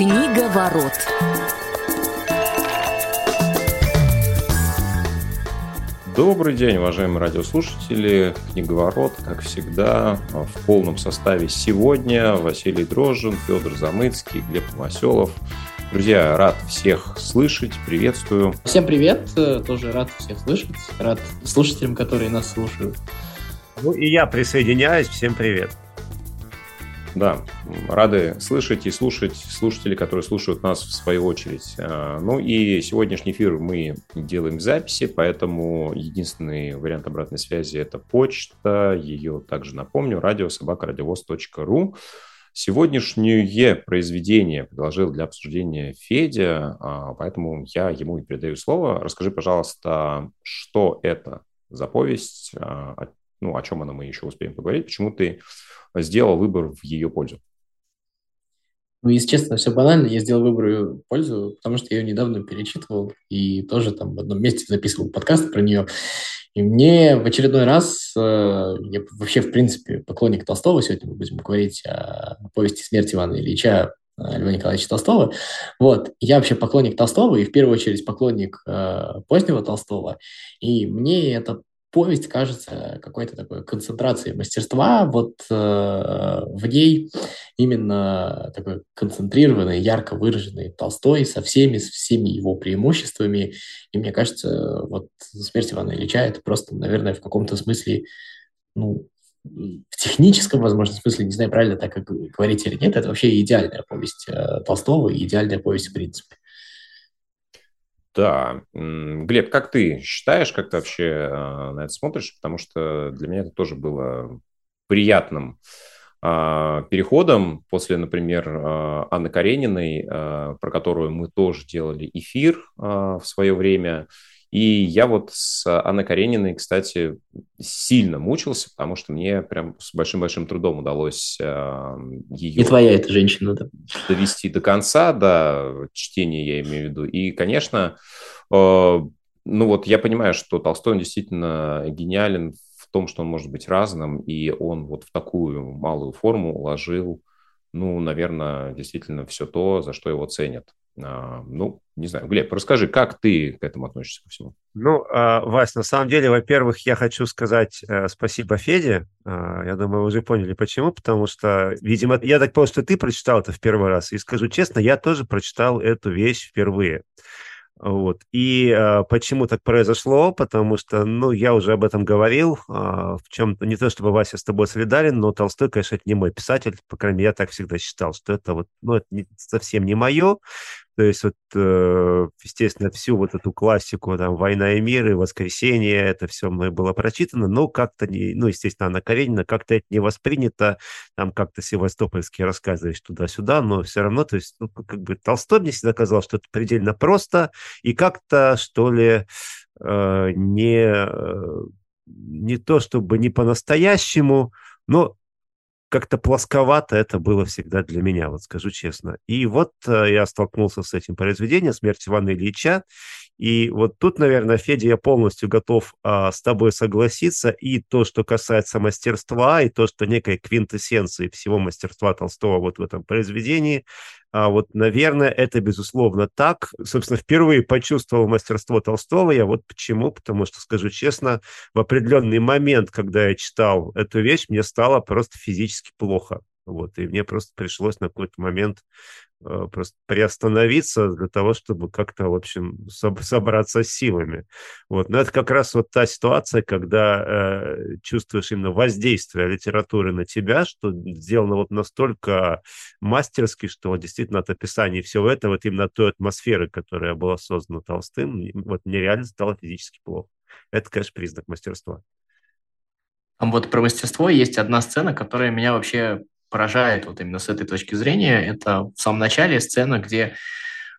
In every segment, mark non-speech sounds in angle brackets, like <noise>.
Книга ворот. Добрый день, уважаемые радиослушатели. Книговорот, как всегда, в полном составе сегодня. Василий Дрожжин, Федор Замыцкий, Глеб Новоселов. Друзья, рад всех слышать, приветствую. Всем привет, тоже рад всех слышать, рад слушателям, которые нас слушают. Ну и я присоединяюсь, всем привет. Да, рады слышать и слушать слушателей, которые слушают нас в свою очередь. А, ну и сегодняшний эфир мы делаем в записи, поэтому единственный вариант обратной связи – это почта. Ее также напомню, радиособакарадиовоз.ру. Сегодняшнее произведение предложил для обсуждения Федя, а, поэтому я ему и передаю слово. Расскажи, пожалуйста, что это за повесть, а, ну, о чем она мы еще успеем поговорить, почему ты сделал выбор в ее пользу? Ну, если честно, все банально. Я сделал выбор ее пользу, потому что я ее недавно перечитывал и тоже там в одном месте записывал подкаст про нее. И мне в очередной раз, э, я вообще, в принципе, поклонник Толстого, сегодня мы будем говорить о повести «Смерть Ивана Ильича» Льва Николаевича Толстого. Вот. Я вообще поклонник Толстого и в первую очередь поклонник э, позднего Толстого. И мне это повесть кажется какой-то такой концентрацией мастерства. Вот э, в ней именно такой концентрированный, ярко выраженный Толстой со всеми, со всеми его преимуществами. И мне кажется, вот «Смерть Ивана Ильича» — это просто, наверное, в каком-то смысле, ну, в техническом, возможно, смысле, не знаю, правильно так как говорить или нет, это вообще идеальная повесть э, Толстого и идеальная повесть в принципе. Да. Глеб, как ты считаешь, как ты вообще а, на это смотришь? Потому что для меня это тоже было приятным а, переходом после, например, а, Анны Карениной, про которую мы тоже делали эфир в свое время. И я вот с Анной Карениной, кстати, сильно мучился, потому что мне прям с большим-большим трудом удалось э, ее... И твоя эта женщина, да. Довести до конца, да, чтение я имею в виду. И, конечно, э, ну вот я понимаю, что Толстой, он действительно гениален в том, что он может быть разным, и он вот в такую малую форму уложил, ну, наверное, действительно все то, за что его ценят. А, ну, не знаю, Глеб, расскажи, как ты к этому относишься ко всему? Ну, а, Вась, на самом деле, во-первых, я хочу сказать э, спасибо Феде. А, я думаю, вы уже поняли, почему. Потому что, видимо, я так понял, что ты прочитал это в первый раз. И скажу честно, я тоже прочитал эту вещь впервые. Вот. И почему так произошло? Потому что, ну, я уже об этом говорил, в чем-то, не то чтобы Вася с тобой солидарен, но Толстой, конечно, это не мой писатель, по крайней мере, я так всегда считал, что это вот, ну, это совсем не мое, то есть вот, э, естественно, всю вот эту классику, там, «Война и мир» и «Воскресенье», это все мной было прочитано, но как-то, не, ну, естественно, Анна Каренина, как-то это не воспринято, там как-то севастопольские рассказы туда-сюда, но все равно, то есть, ну, как бы Толстой мне всегда казалось, что это предельно просто и как-то, что ли, э, не, э, не то чтобы не по-настоящему, но как-то плосковато это было всегда для меня, вот скажу честно. И вот э, я столкнулся с этим произведением «Смерть Ивана Ильича», и вот тут, наверное, Федя, я полностью готов а, с тобой согласиться. И то, что касается мастерства, и то, что некой квинтэссенции всего мастерства Толстого вот в этом произведении, а вот, наверное, это безусловно так. Собственно, впервые почувствовал мастерство Толстого я вот почему, потому что, скажу честно, в определенный момент, когда я читал эту вещь, мне стало просто физически плохо. Вот, и мне просто пришлось на какой-то момент просто приостановиться для того, чтобы как-то, в общем, собраться силами. Вот. Но это как раз вот та ситуация, когда э, чувствуешь именно воздействие литературы на тебя, что сделано вот настолько мастерски, что действительно от описания всего этого, вот именно той атмосферы, которая была создана Толстым, вот мне реально стало физически плохо. Это, конечно, признак мастерства. Там вот про мастерство есть одна сцена, которая меня вообще поражает вот именно с этой точки зрения, это в самом начале сцена, где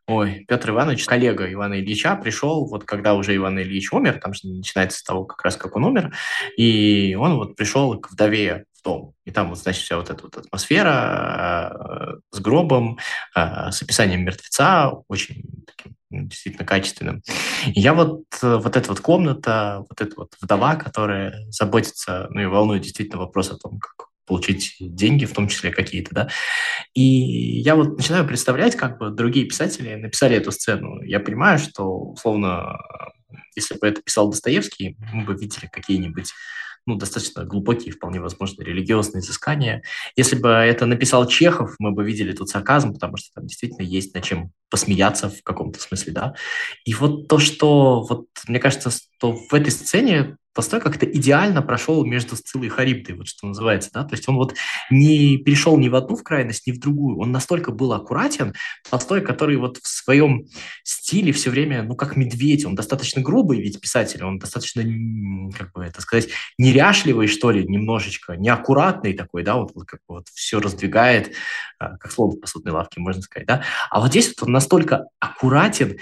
Ой, Петр Иванович, коллега Ивана Ильича, пришел, вот когда уже Иван Ильич умер, там же начинается с того, как раз как он умер, и он вот пришел к вдове в дом. И там, вот, значит, вся вот эта вот атмосфера э, с гробом, э, с описанием мертвеца, очень таким ну, действительно качественным. И я вот, э, вот эта вот комната, вот эта вот вдова, которая заботится, ну и волнует действительно вопрос о том, как получить деньги, в том числе какие-то, да. И я вот начинаю представлять, как бы другие писатели написали эту сцену. Я понимаю, что, условно, если бы это писал Достоевский, мы бы видели какие-нибудь ну, достаточно глубокие, вполне возможно, религиозные изыскания. Если бы это написал Чехов, мы бы видели тут сарказм, потому что там действительно есть над чем посмеяться в каком-то смысле, да. И вот то, что, вот, мне кажется, что в этой сцене Толстой как-то идеально прошел между Сциллой и Харибдой, вот что называется, да, то есть он вот не перешел ни в одну в крайность, ни в другую, он настолько был аккуратен, Толстой, который вот в своем стиле все время, ну, как медведь, он достаточно грубый ведь писатель, он достаточно, как бы это сказать, неряшливый, что ли, немножечко, неаккуратный такой, да, вот, вот как вот все раздвигает, а, как слово в посудной лавке, можно сказать, да, а вот здесь вот он настолько аккуратен,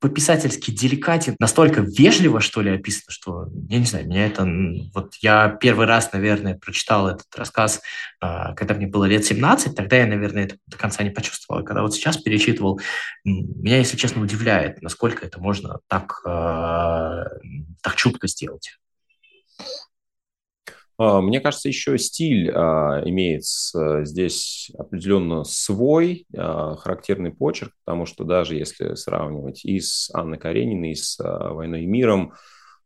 по-писательски деликатен, настолько вежливо, что ли, описано, что, я не знаю, меня это... Вот я первый раз, наверное, прочитал этот рассказ, а, когда мне было лет 17, тогда я, наверное, это до конца не почувствовал. Когда вот сейчас перечитывал, меня, если честно, удивляет, насколько это можно так, а, так чутко сделать. А, мне кажется, еще стиль а, имеет здесь определенно свой а, характерный почерк, потому что даже если сравнивать и с Анной Карениной, и с «Войной и миром»,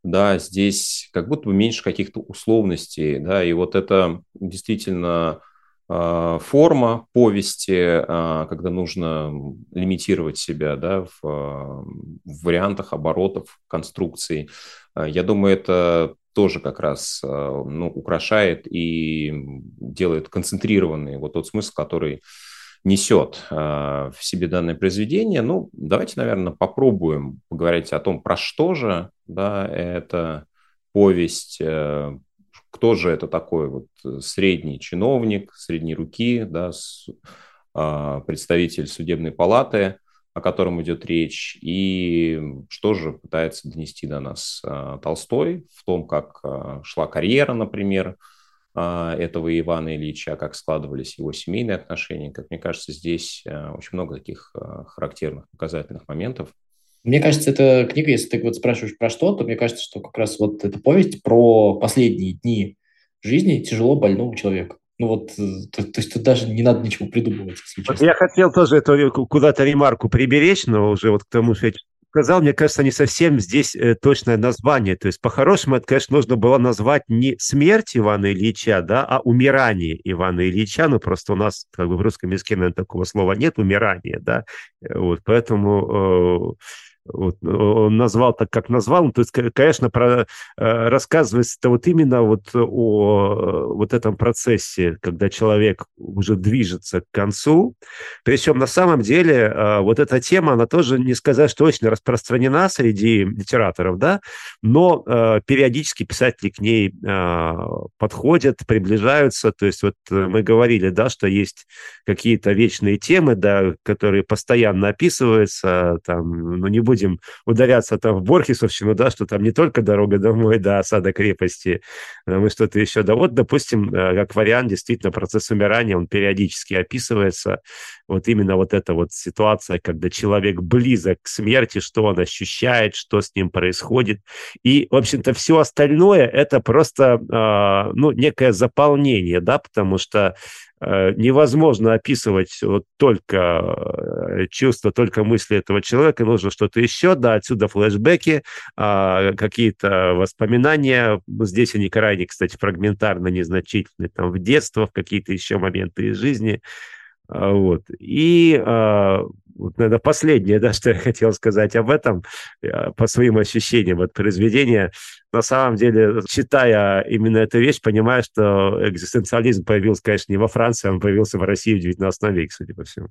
да, здесь как будто бы меньше каких-то условностей, да, и вот это действительно форма повести, когда нужно лимитировать себя да, в, вариантах оборотов, конструкций. Я думаю, это тоже как раз э, ну, украшает и делает концентрированный вот тот смысл, который несет э, в себе данное произведение. Ну, давайте, наверное, попробуем поговорить о том, про что же да, это повесть, э, кто же это такой вот средний чиновник, средней руки, да, представитель судебной палаты, о котором идет речь, и что же пытается донести до нас а, Толстой в том, как а, шла карьера, например, а, этого Ивана Ильича, как складывались его семейные отношения. Как мне кажется, здесь очень много таких характерных, показательных моментов. Мне кажется, эта книга, если ты вот спрашиваешь про что, то мне кажется, что как раз вот эта повесть про последние дни жизни тяжело больного человека. Ну вот, э, то, то есть тут даже не надо ничего придумывать, честно. Я хотел тоже эту куда-то ремарку приберечь, но уже вот к тому, что я сказал, мне кажется, не совсем здесь э, точное название. То есть, по-хорошему, это, конечно, нужно было назвать не смерть Ивана Ильича, да, а умирание Ивана Ильича. Ну, просто у нас как бы в русском языке, наверное, такого слова нет, умирание, да. Э, вот, поэтому... Э, вот, он назвал так, как назвал. Ну, то есть, конечно, про, э, рассказывается вот именно вот о вот этом процессе, когда человек уже движется к концу. Причем на самом деле э, вот эта тема, она тоже не сказать, что очень распространена среди литераторов, да, но э, периодически писатели к ней подходят, приближаются. То есть вот мы говорили, да, что есть какие-то вечные темы, да, которые постоянно описываются, там, ну, не будем будем ударяться там в Борхесовщину, да, что там не только дорога домой до осада крепости, мы что-то еще. Да вот, допустим, э, как вариант, действительно, процесс умирания, он периодически описывается. Вот именно вот эта вот ситуация, когда человек близок к смерти, что он ощущает, что с ним происходит. И, в общем-то, все остальное – это просто, а, ну, некое заполнение, да, потому что невозможно описывать вот только э, чувства, только мысли этого человека, нужно что-то еще, да, отсюда флешбеки, а, какие-то воспоминания, здесь они крайне, кстати, фрагментарно незначительные, там, в детство, в какие-то еще моменты из жизни, а, вот. И а, вот, наверное, последнее, <laughs> да, что я хотел сказать об этом, э, по своим ощущениям от произведения. На самом деле, читая именно эту вещь, понимаю, что экзистенциализм появился, конечно, не во Франции, он появился в России в 19 веке, судя по всему.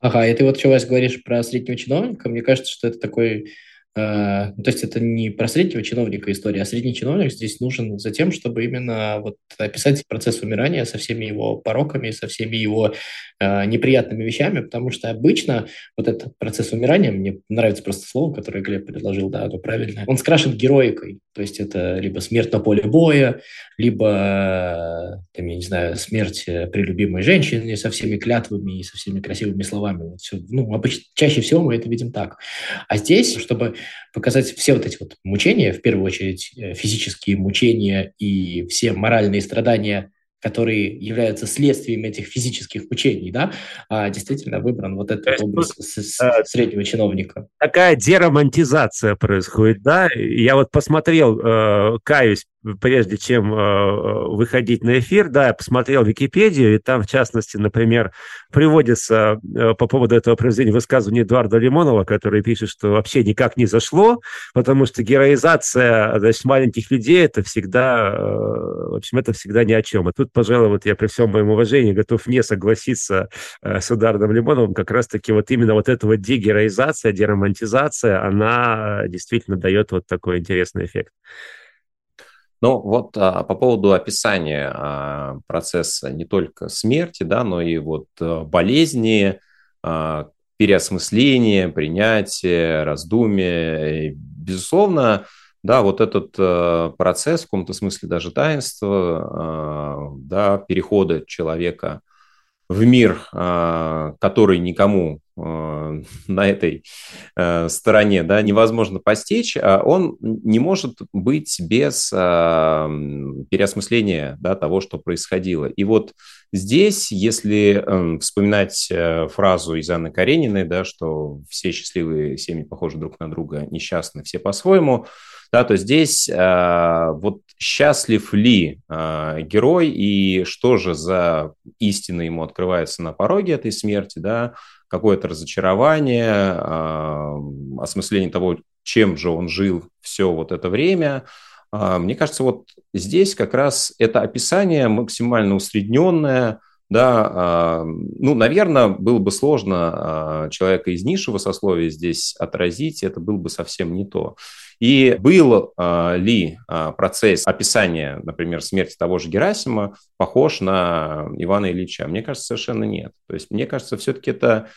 Ага, и ты вот еще говоришь про среднего чиновника. Мне кажется, что это такой то есть это не про среднего чиновника история, а средний чиновник здесь нужен за тем, чтобы именно вот описать процесс умирания со всеми его пороками, со всеми его э, неприятными вещами, потому что обычно вот этот процесс умирания, мне нравится просто слово, которое Глеб предложил, да, оно правильное, он скрашен героикой, то есть это либо смерть на поле боя, либо, там, я не знаю, смерть при любимой женщине со всеми клятвами и со всеми красивыми словами. Вот все, ну, обычно, чаще всего мы это видим так. А здесь, чтобы показать все вот эти вот мучения, в первую очередь э, физические мучения и все моральные страдания которые являются следствием этих физических мучений, да, а действительно выбран вот этот образ э, среднего чиновника. Такая деромантизация происходит, да? Я вот посмотрел, э, каюсь, прежде чем э, выходить на эфир, да, я посмотрел Википедию, и там, в частности, например, приводится э, по поводу этого произведения высказывание Эдуарда Лимонова, который пишет, что вообще никак не зашло, потому что героизация значит, маленьких людей – это всегда, э, в общем, это всегда ни о чем. И тут, пожалуй, вот я при всем моем уважении готов не согласиться э, с Эдуардом Лимоновым, как раз-таки вот именно вот эта вот дегероизация, деромантизация, она действительно дает вот такой интересный эффект. Ну вот а, по поводу описания а, процесса не только смерти, да, но и вот а, болезни, а, переосмысления, принятия, раздумия. Безусловно, да, вот этот а, процесс, в каком-то смысле даже таинства, а, да, перехода человека в мир, а, который никому <laughs> на этой э, стороне да, невозможно постичь, а он не может быть без а, переосмысления да, того, что происходило. И вот здесь, если эм, вспоминать э, фразу из Анны Карениной, да, что все счастливые семьи похожи друг на друга, несчастны все по-своему, да, то здесь а, вот счастлив ли герой и что же за истина ему открывается на пороге этой смерти, да, какое-то разочарование, осмысление того, чем же он жил все вот это время. А, мне кажется, вот здесь как раз это описание максимально усредненное, да, ну, наверное, было бы сложно а, человека из низшего сословия здесь отразить, это было бы совсем не то. И был ли процесс описания, например, смерти того же Герасима похож на Ивана Ильича? Мне кажется, совершенно нет. То есть, мне кажется, все-таки это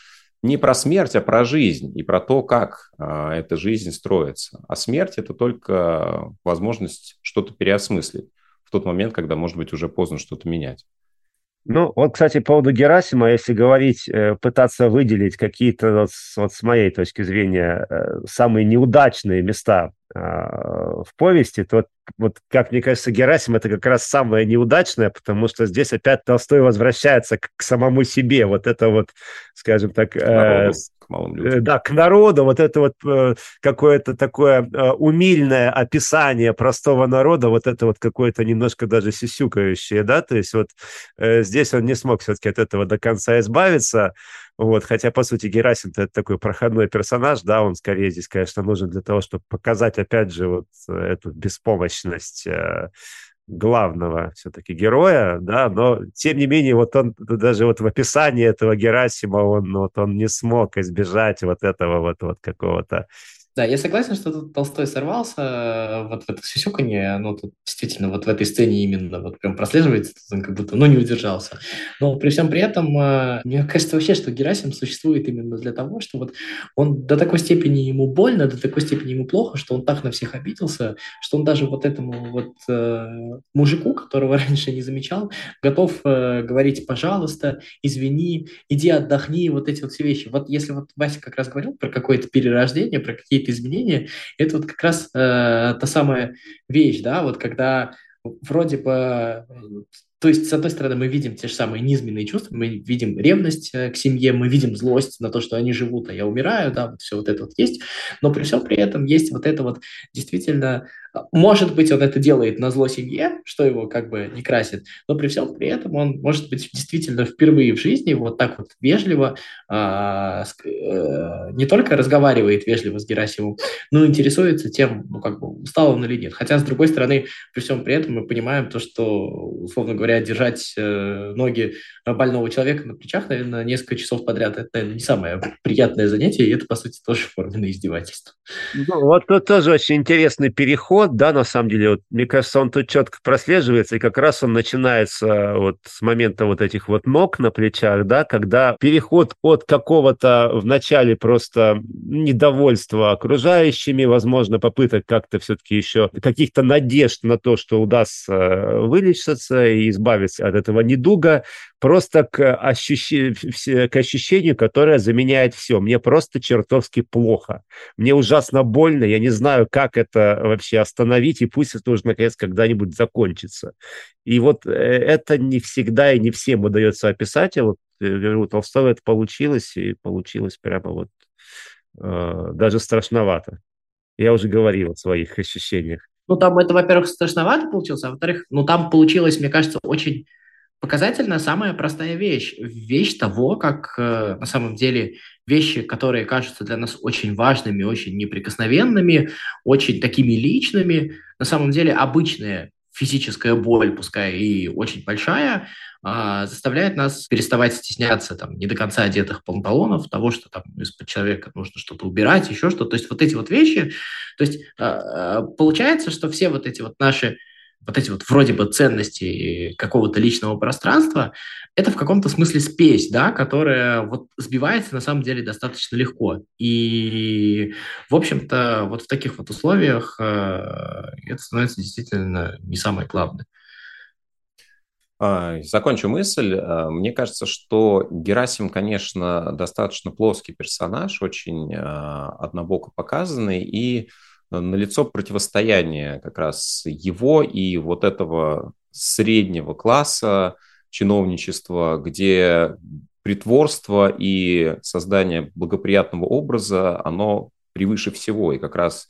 не про смерть, а про жизнь и про то, как а, эта жизнь строится. А смерть – это только возможность что-то переосмыслить в тот момент, когда, может быть, уже поздно что-то менять. Ну, вот, кстати, по поводу Герасима, если говорить, э, пытаться выделить какие-то, вот, вот с моей точки зрения, э, самые неудачные места в повести, то вот, как мне кажется, Герасим это как раз самое неудачное, потому что здесь опять Толстой возвращается к, к самому себе. Вот это вот, скажем так... Э, к малым людям. Э, да, к народу. Вот это вот э, какое-то такое э, умильное описание простого народа, вот это вот какое-то немножко даже сисюкающее, да, то есть вот э, здесь он не смог все-таки от этого до конца избавиться, вот, хотя, по сути, Герасим это такой проходной персонаж, да, он скорее здесь, конечно, нужен для того, чтобы показать, опять же, вот э, эту беспомощность э, главного все-таки героя, да, но тем не менее вот он даже вот в описании этого Герасима он вот он не смог избежать вот этого вот вот какого-то да, я согласен, что тут Толстой сорвался э, вот в это сюсюканье, ну, тут действительно вот в этой сцене именно вот прям прослеживается, он как будто, ну, не удержался. Но при всем при этом, э, мне кажется вообще, что Герасим существует именно для того, что вот он до такой степени ему больно, до такой степени ему плохо, что он так на всех обиделся, что он даже вот этому вот э, мужику, которого <laughs> раньше не замечал, готов э, говорить, пожалуйста, извини, иди отдохни, вот эти вот все вещи. Вот если вот Вася как раз говорил про какое-то перерождение, про какие-то изменения, это вот как раз э, та самая вещь, да, вот когда вроде бы то есть, с одной стороны, мы видим те же самые низменные чувства, мы видим ревность э, к семье, мы видим злость на то, что они живут, а я умираю, да, вот все вот это вот есть, но при всем при этом есть вот это вот действительно может быть, он это делает на зло семье, что его как бы не красит, но при всем при этом он, может быть, действительно впервые в жизни вот так вот вежливо а, э, не только разговаривает вежливо с Герасимом, но интересуется тем, ну, как бы, устал он или нет. Хотя, с другой стороны, при всем при этом мы понимаем то, что, условно говоря, держать э, ноги больного человека на плечах, наверное, несколько часов подряд, это, наверное, не самое приятное занятие, и это, по сути, тоже форменное издевательство. Ну, вот тут тоже очень интересный переход, да, на самом деле, вот, мне кажется, он тут четко прослеживается, и как раз он начинается вот с момента вот этих вот ног на плечах, да, когда переход от какого-то в начале просто недовольства окружающими, возможно, попыток как-то все-таки еще каких-то надежд на то, что удастся вылечиться и избавиться от этого недуга просто к, ощущ... к ощущению, которое заменяет все. Мне просто чертовски плохо. Мне ужасно больно, я не знаю, как это вообще остановить, и пусть это уже, наконец, когда-нибудь закончится. И вот э, это не всегда и не всем удается описать, а вот у Толстого это получилось, и получилось прямо вот э, даже страшновато. Я уже говорил о своих ощущениях. Ну, там это, во-первых, страшновато получилось, а во-вторых, ну, там получилось, мне кажется, очень показательно самая простая вещь. Вещь того, как э, на самом деле вещи, которые кажутся для нас очень важными, очень неприкосновенными, очень такими личными, на самом деле обычные физическая боль, пускай и очень большая, а, заставляет нас переставать стесняться там не до конца одетых панталонов, того, что там из-под человека нужно что-то убирать, еще что-то. То есть вот эти вот вещи, то есть а, а, получается, что все вот эти вот наши вот эти вот вроде бы ценности какого-то личного пространства, это в каком-то смысле спесь, да, которая вот сбивается на самом деле достаточно легко. И, в общем-то, вот в таких вот условиях э, это становится действительно не самое главное. А, закончу мысль. А, мне кажется, что Герасим, конечно, достаточно плоский персонаж, очень однобоко показанный, и налицо противостояние как раз его и вот этого среднего класса чиновничества, где притворство и создание благоприятного образа, оно превыше всего. И как раз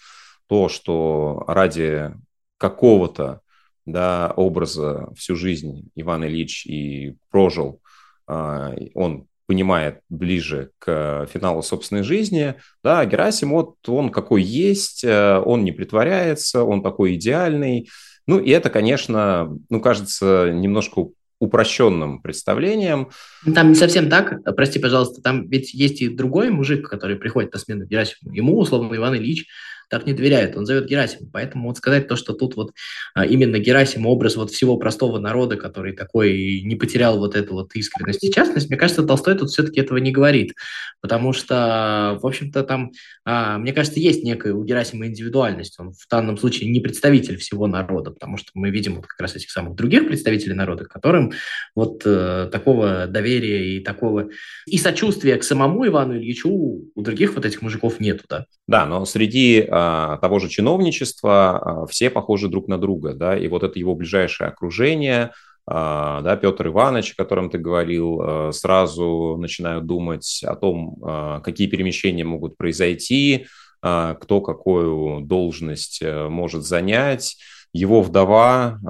то, что ради какого-то да, образа всю жизнь Иван Ильич и прожил, а, он понимает ближе к финалу собственной жизни, да, Герасим, вот он какой есть, э, он не притворяется, он такой идеальный, ну, и это, конечно, ну, кажется немножко упрощенным представлением. Там не совсем так, прости, пожалуйста, там ведь есть и другой мужик, который приходит на смену Герасиму, ему, условно, Иван Ильич так не доверяет, он зовет Герасима. Поэтому вот сказать то, что тут вот а, именно Герасим образ вот всего простого народа, который такой не потерял вот эту вот искренность и частность, мне кажется, Толстой тут все-таки этого не говорит. Потому что, в общем-то, там, а, мне кажется, есть некая у Герасима индивидуальность. Он в данном случае не представитель всего народа, потому что мы видим вот как раз этих самых других представителей народа, которым вот э, такого доверия и такого и сочувствия к самому Ивану Ильичу у других вот этих мужиков нету, да. Да, но среди а, того же чиновничества, а, все похожи друг на друга, да, и вот это его ближайшее окружение, а, да, Петр Иванович, о котором ты говорил, сразу начинают думать о том, какие перемещения могут произойти, кто какую должность э, может занять. Его вдова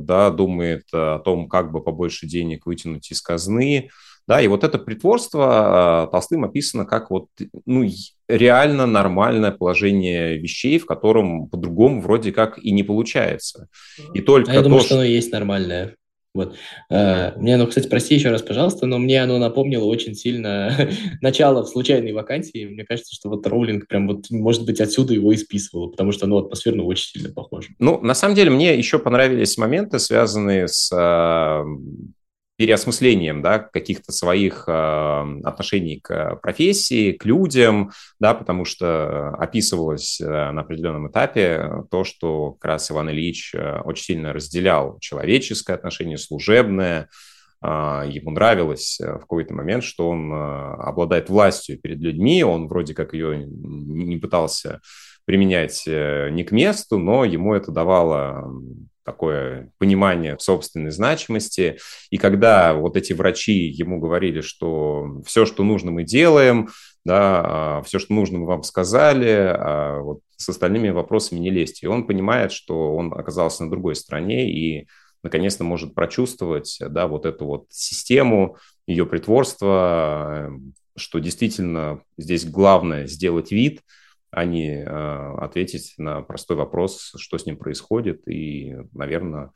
да, думает о том, как бы побольше денег вытянуть из казны. Да, и вот это притворство Толстым описано как вот, ну, реально нормальное положение вещей, в котором по-другому вроде как и не получается. И только а я то, думаю, что оно и есть нормальное. Вот. Uh, мне оно, кстати, прости еще раз, пожалуйста, но мне оно напомнило очень сильно <laughs> начало в случайной вакансии. Мне кажется, что вот Роулинг прям вот, может быть, отсюда его и списывал, потому что оно атмосферно очень сильно похоже. Ну, на самом деле, мне еще понравились моменты, связанные с uh, переосмыслением да, каких-то своих э, отношений к профессии, к людям, да, потому что описывалось э, на определенном этапе то, что как раз Иван Ильич э, очень сильно разделял человеческое отношение, служебное, э, ему нравилось в какой-то момент, что он обладает властью перед людьми, он вроде как ее не пытался применять не к месту, но ему это давало такое понимание собственной значимости. И когда вот эти врачи ему говорили, что все, что нужно, мы делаем, да, а, все, что нужно, мы вам сказали, а вот с остальными вопросами не лезть. И он понимает, что он оказался на другой стороне и наконец-то может прочувствовать да, вот эту вот систему, ее притворство, что действительно здесь главное сделать вид – а не э, ответить на простой вопрос, что с ним происходит. И, наверное,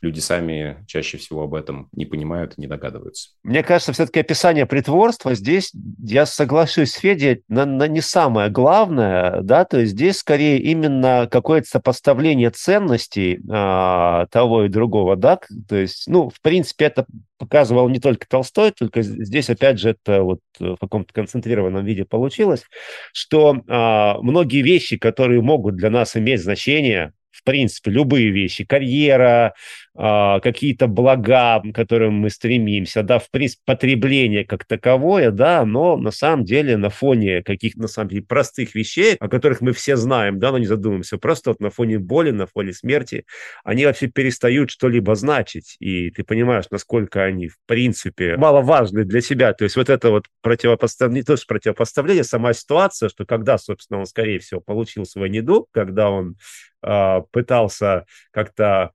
люди сами чаще всего об этом не понимают и не догадываются. Мне кажется, все-таки описание притворства здесь, я соглашусь с Федей, на, на не самое главное, да, то есть здесь скорее именно какое-то сопоставление ценностей а, того и другого, да, то есть, ну, в принципе, это показывал не только Толстой, только здесь, опять же, это вот в каком-то концентрированном виде получилось, что а, многие вещи, которые могут для нас иметь значение, в принципе, любые вещи, карьера, какие-то блага, к которым мы стремимся, да, в принципе, потребление как таковое, да, но на самом деле на фоне каких-то, на самом деле, простых вещей, о которых мы все знаем, да, но не задумываемся, просто вот на фоне боли, на фоне смерти, они вообще перестают что-либо значить, и ты понимаешь, насколько они, в принципе, маловажны для себя, то есть вот это вот противопоставление, не то, что противопоставление, сама ситуация, что когда, собственно, он, скорее всего, получил свой недуг, когда он э, пытался как-то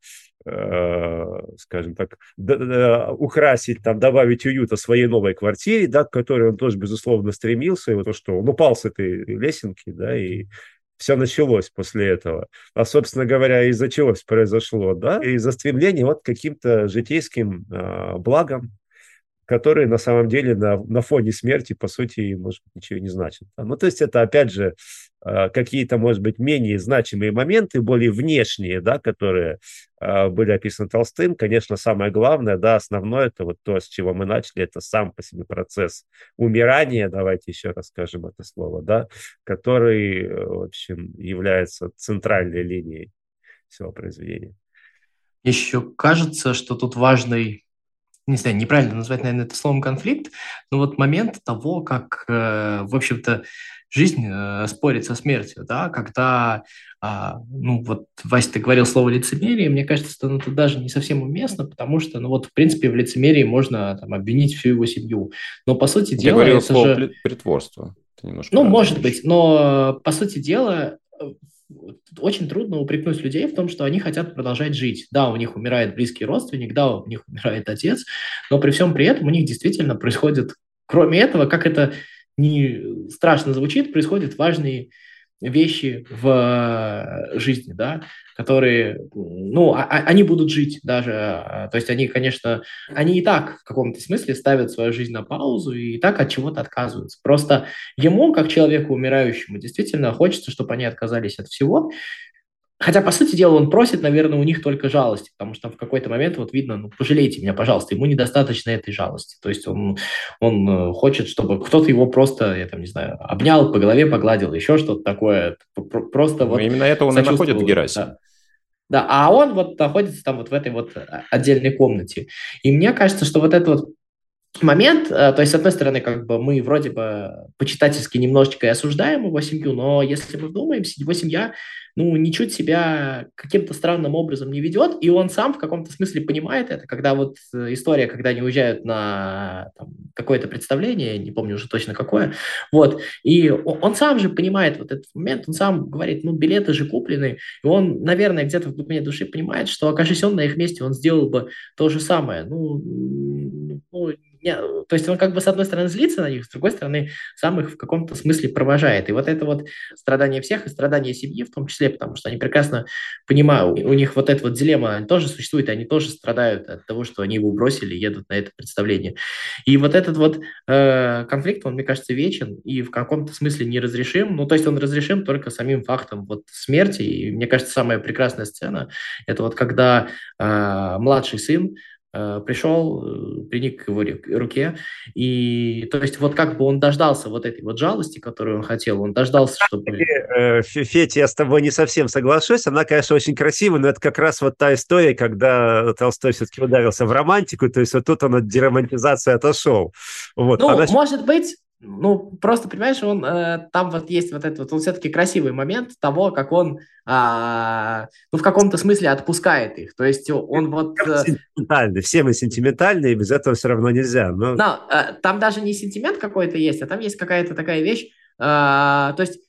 скажем так, украсить, там, добавить уюта своей новой квартире, да, к которой он тоже, безусловно, стремился, и вот то, что он упал с этой лесенки, да, и все началось после этого. А, собственно говоря, из-за чего все произошло, да, из-за стремления вот к каким-то житейским э, благам, которые на самом деле на, на фоне смерти, по сути, может быть, ничего не значат. Ну, то есть это, опять же, а, какие-то, может быть, менее значимые моменты, более внешние, да, которые а, были описаны Толстым. Конечно, самое главное, да, основное, это вот то, с чего мы начали, это сам по себе процесс умирания, давайте еще раз скажем это слово, да, который, э, в общем, является центральной линией всего произведения. Еще кажется, что тут важный не знаю, неправильно назвать, наверное, это словом конфликт, но вот момент того, как, э, в общем-то, жизнь э, спорит со смертью, да, когда, а, ну вот, Вася, ты говорил слово лицемерие, мне кажется, что ну, тут даже не совсем уместно, потому что, ну вот, в принципе, в лицемерии можно там обвинить всю его семью, но, по сути дела... Я говорил слово же... притворство. Ну, может быть, но, по сути дела, очень трудно упрекнуть людей в том, что они хотят продолжать жить. Да, у них умирает близкий родственник, да, у них умирает отец, но при всем при этом у них действительно происходит, кроме этого, как это не страшно звучит, происходят важные вещи в э, жизни, да, которые, ну, а, а, они будут жить даже, а, то есть они, конечно, они и так в каком-то смысле ставят свою жизнь на паузу и так от чего-то отказываются. Просто ему, как человеку умирающему, действительно хочется, чтобы они отказались от всего, Хотя, по сути дела, он просит, наверное, у них только жалости, потому что в какой-то момент вот видно, ну, пожалейте меня, пожалуйста, ему недостаточно этой жалости. То есть он, он э, хочет, чтобы кто-то его просто, я там не знаю, обнял, по голове погладил, еще что-то такое. Просто ну, вот... Именно это он и находит в Герасе. Да. Да, а он вот находится там вот в этой вот э, отдельной комнате. И мне кажется, что вот этот вот момент, э, то есть, с одной стороны, как бы мы вроде бы почитательски немножечко и осуждаем его семью, но если мы вдумаемся, его семья ну, ничуть себя каким-то странным образом не ведет, и он сам в каком-то смысле понимает это, когда вот э, история, когда они уезжают на какое-то представление, не помню уже точно какое, вот, и он сам же понимает вот этот момент, он сам говорит, ну, билеты же куплены, и он, наверное, где-то в глубине души понимает, что, окажись он на их месте, он сделал бы то же самое, ну, ну то есть он как бы с одной стороны злится на них, с другой стороны сам их в каком-то смысле провожает. И вот это вот страдание всех и страдание семьи в том числе, потому что они прекрасно понимают, у них вот эта вот дилемма тоже существует, и они тоже страдают от того, что они его бросили едут на это представление. И вот этот вот э, конфликт, он, мне кажется, вечен и в каком-то смысле неразрешим. Ну, то есть он разрешим только самим фактом вот смерти. И мне кажется, самая прекрасная сцена – это вот когда э, младший сын пришел, э, приник к его руке, и то есть вот как бы он дождался вот этой вот жалости, которую он хотел, он дождался, чтобы... Э, Фетя, я с тобой не совсем соглашусь, она, конечно, очень красивая, но это как раз вот та история, когда Толстой все-таки ударился в романтику, то есть вот тут он от деромантизации отошел. Вот. Ну, она... может быть, ну, просто, понимаешь, он, э, там вот есть вот этот вот, он все-таки красивый момент того, как он, э, ну, в каком-то смысле отпускает их. То есть он вот... Э, сентиментальный, все мы сентиментальные, и без этого все равно нельзя. Но... но э, там даже не сентимент какой-то есть, а там есть какая-то такая вещь, э, то есть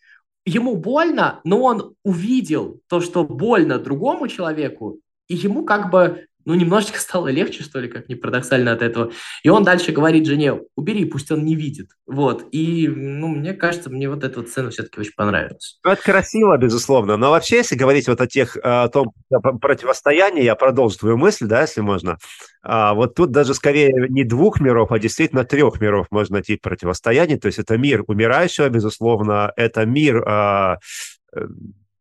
ему больно, но он увидел то, что больно другому человеку, и ему как бы ну, немножечко стало легче, что ли, как ни парадоксально от этого. И он дальше говорит жене, убери, пусть он не видит. Вот. И, ну, мне кажется, мне вот эта вот сцена все-таки очень понравилась. Ну, это красиво, безусловно. Но вообще, если говорить вот о тех, о том противостоянии, я продолжу твою мысль, да, если можно. А вот тут даже скорее не двух миров, а действительно трех миров можно найти противостояние. То есть это мир умирающего, безусловно, это мир а, э,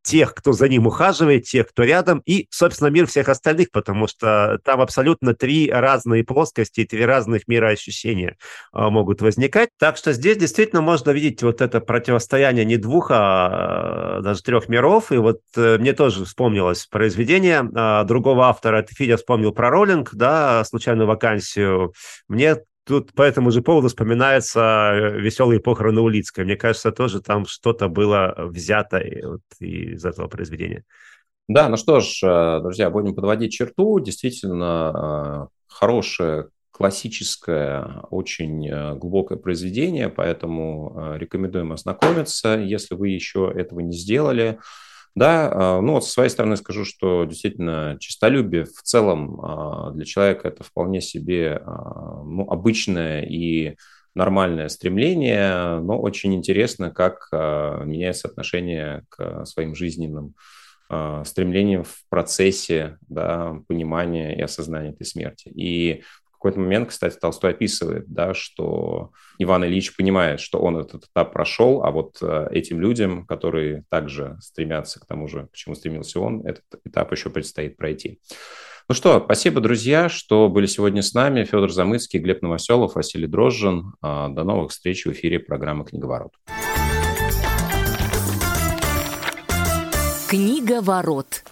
тех, кто за ним ухаживает, тех, кто рядом, и, собственно, мир всех остальных, потому что там абсолютно три разные плоскости, три разных мира ощущения а, могут возникать. Так что здесь действительно можно видеть вот это противостояние не двух, а даже трех миров. И вот э, мне тоже вспомнилось произведение а, другого автора. Федя, вспомнил про роллинг, да, случайную вакансию. Мне тут по этому же поводу вспоминается э, «Веселые похороны Улицкой». Мне кажется, тоже там что-то было взято вот из этого произведения. Да, ну что ж, э, друзья, будем подводить черту. Действительно, э, хорошее, классическое, очень глубокое произведение, поэтому рекомендуем ознакомиться. Если вы еще этого не сделали, да, а, ну вот со своей стороны скажу, что действительно чистолюбие в целом а, для человека это вполне себе а, ну, обычное и нормальное стремление, но очень интересно, как меняется отношение к своим жизненным стремлениям в процессе да, понимания и осознания этой смерти. И какой-то момент, кстати, Толстой описывает, да, что Иван Ильич понимает, что он этот этап прошел, а вот э, этим людям, которые также стремятся к тому же, к чему стремился он, этот этап еще предстоит пройти. Ну что, спасибо, друзья, что были сегодня с нами. Федор Замыцкий, Глеб Новоселов, Василий Дрожжин. А, до новых встреч в эфире программы «Книговорот». Книговорот.